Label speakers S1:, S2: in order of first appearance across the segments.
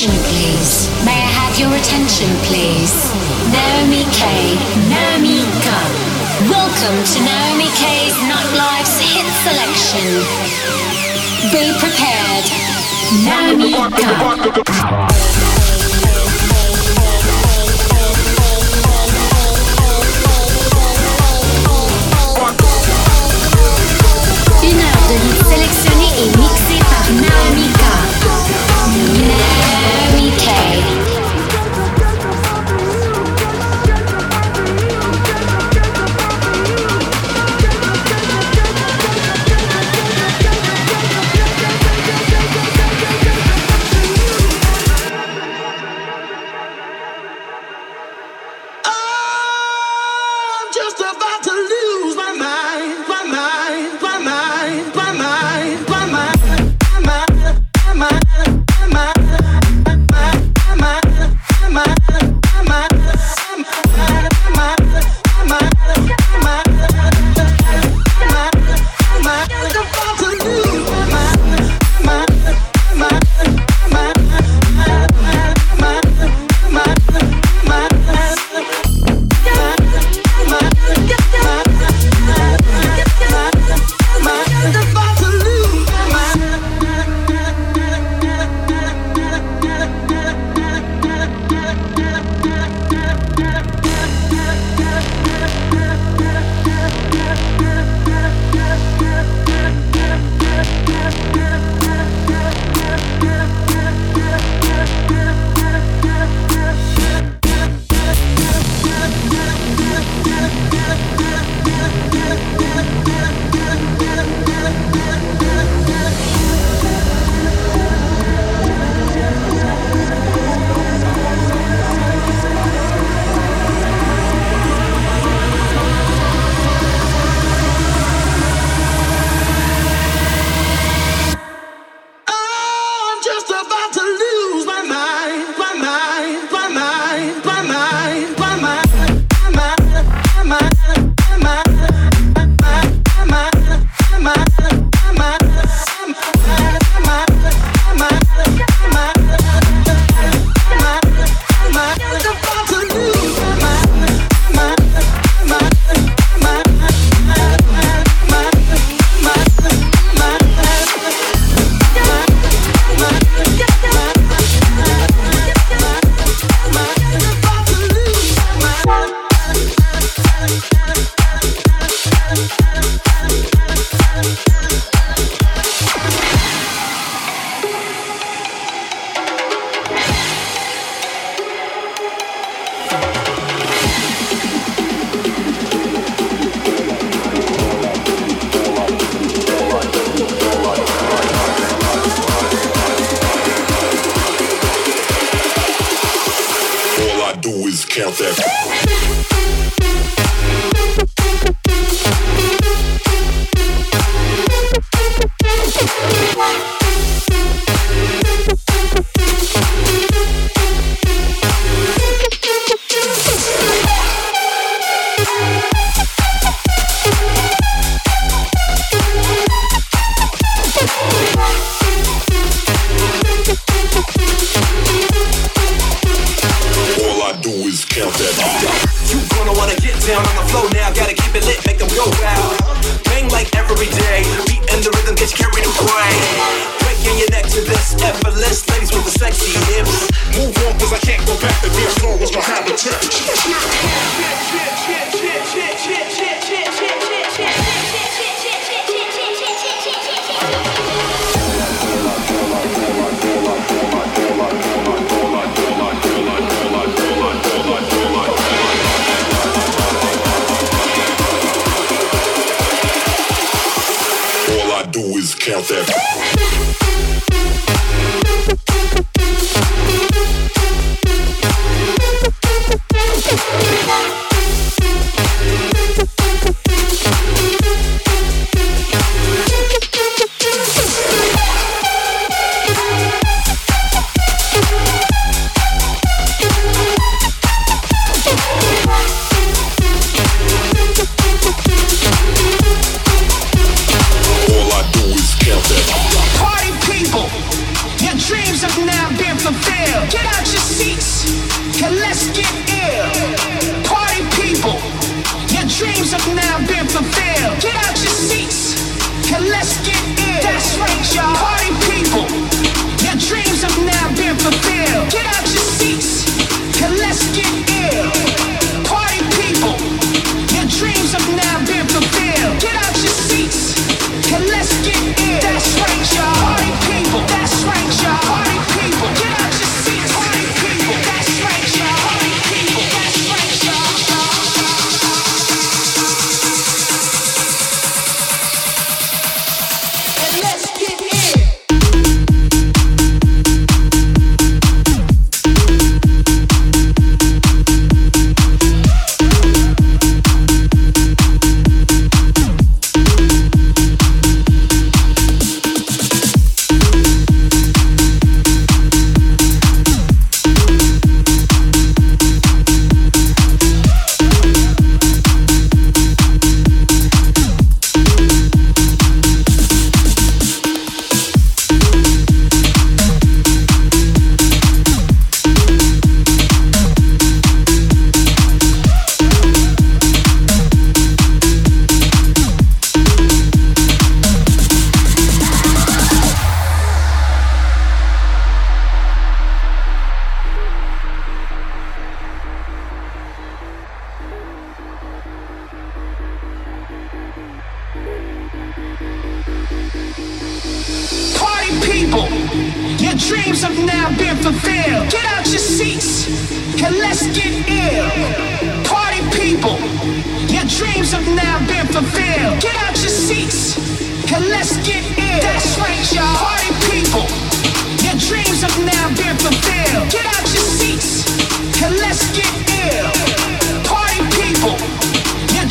S1: attention, please? May I have your attention, please? Naomi K. Naomi Ka. Welcome to Naomi K's Nightlife's hit selection. Be prepared. Naomi
S2: Ka.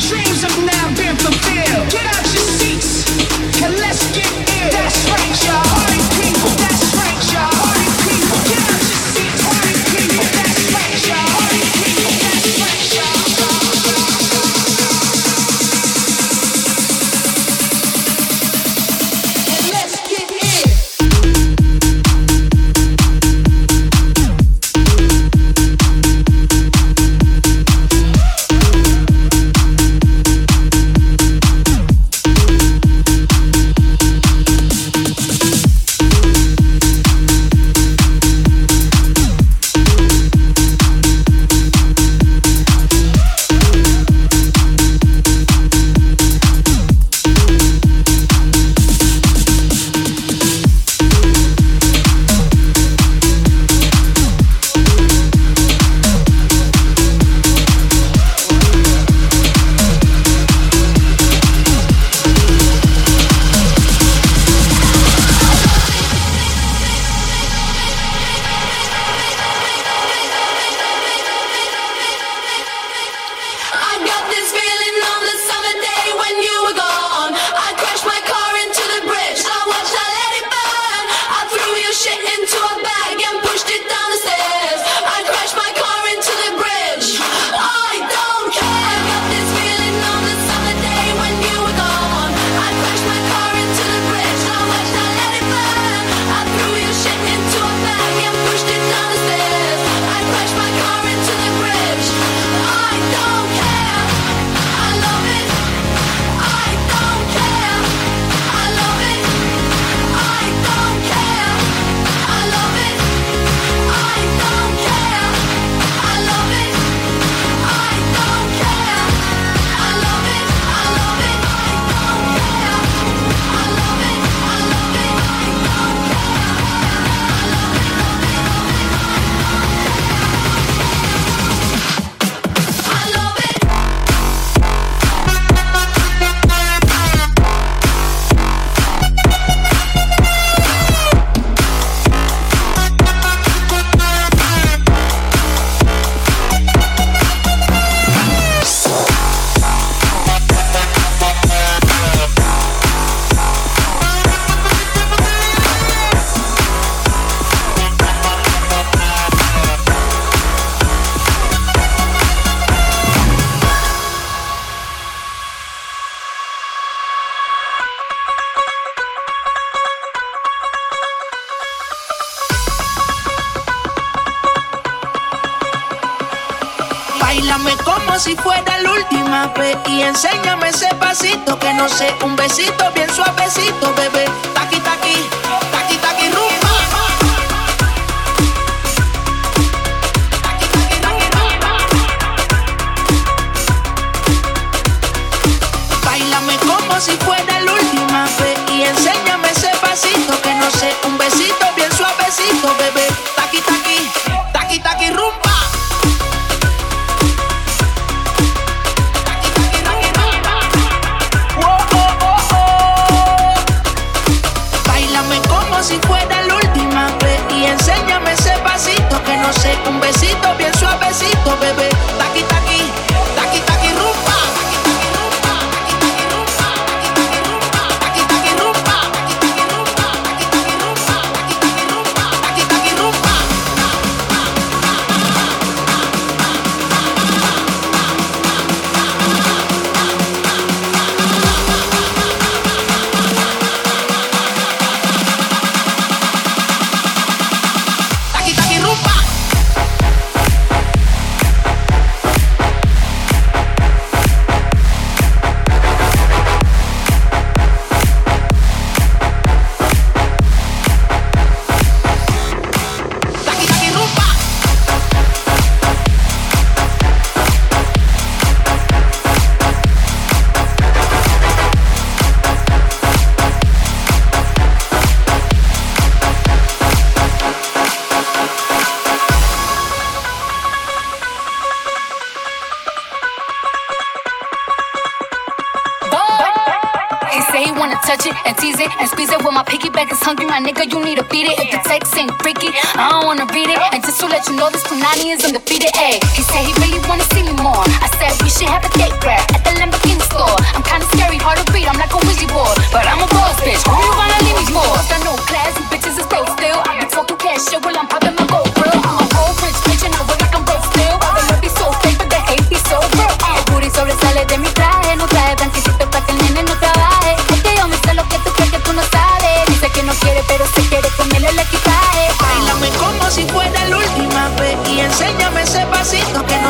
S2: dreams have now been fulfilled. Get out your
S3: seats and let's get un besito bien suavecito. Un besito bien suavecito, bebé.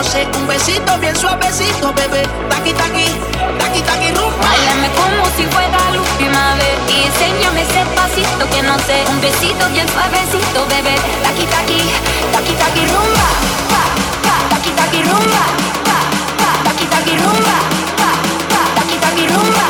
S3: un besito bien suavecito, bebé. Taqui, taqui, taqui, rumba.
S1: Báilame como si fuera la última vez y enséñame ese pasito que no sé. Un besito bien suavecito, bebé. Taqui, taqui, taqui, taqui, rumba. Pa, pa, taqui, rumba. Pa, pa, taqui, rumba. Pa, pa, taqui, rumba.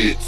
S3: It's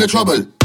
S3: the
S4: trouble.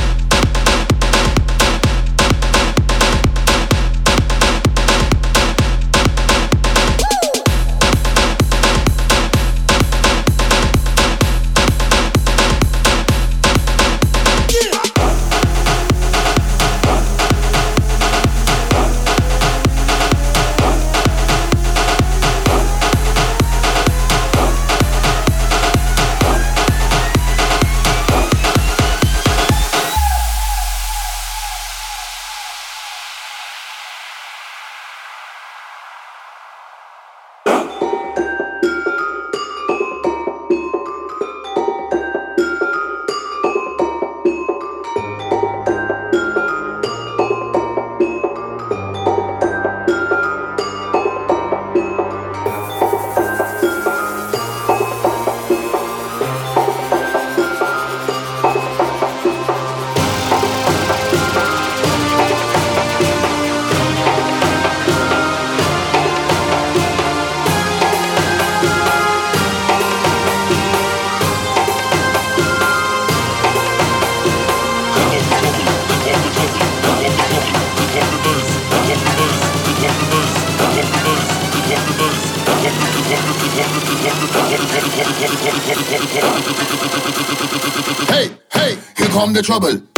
S4: The trouble.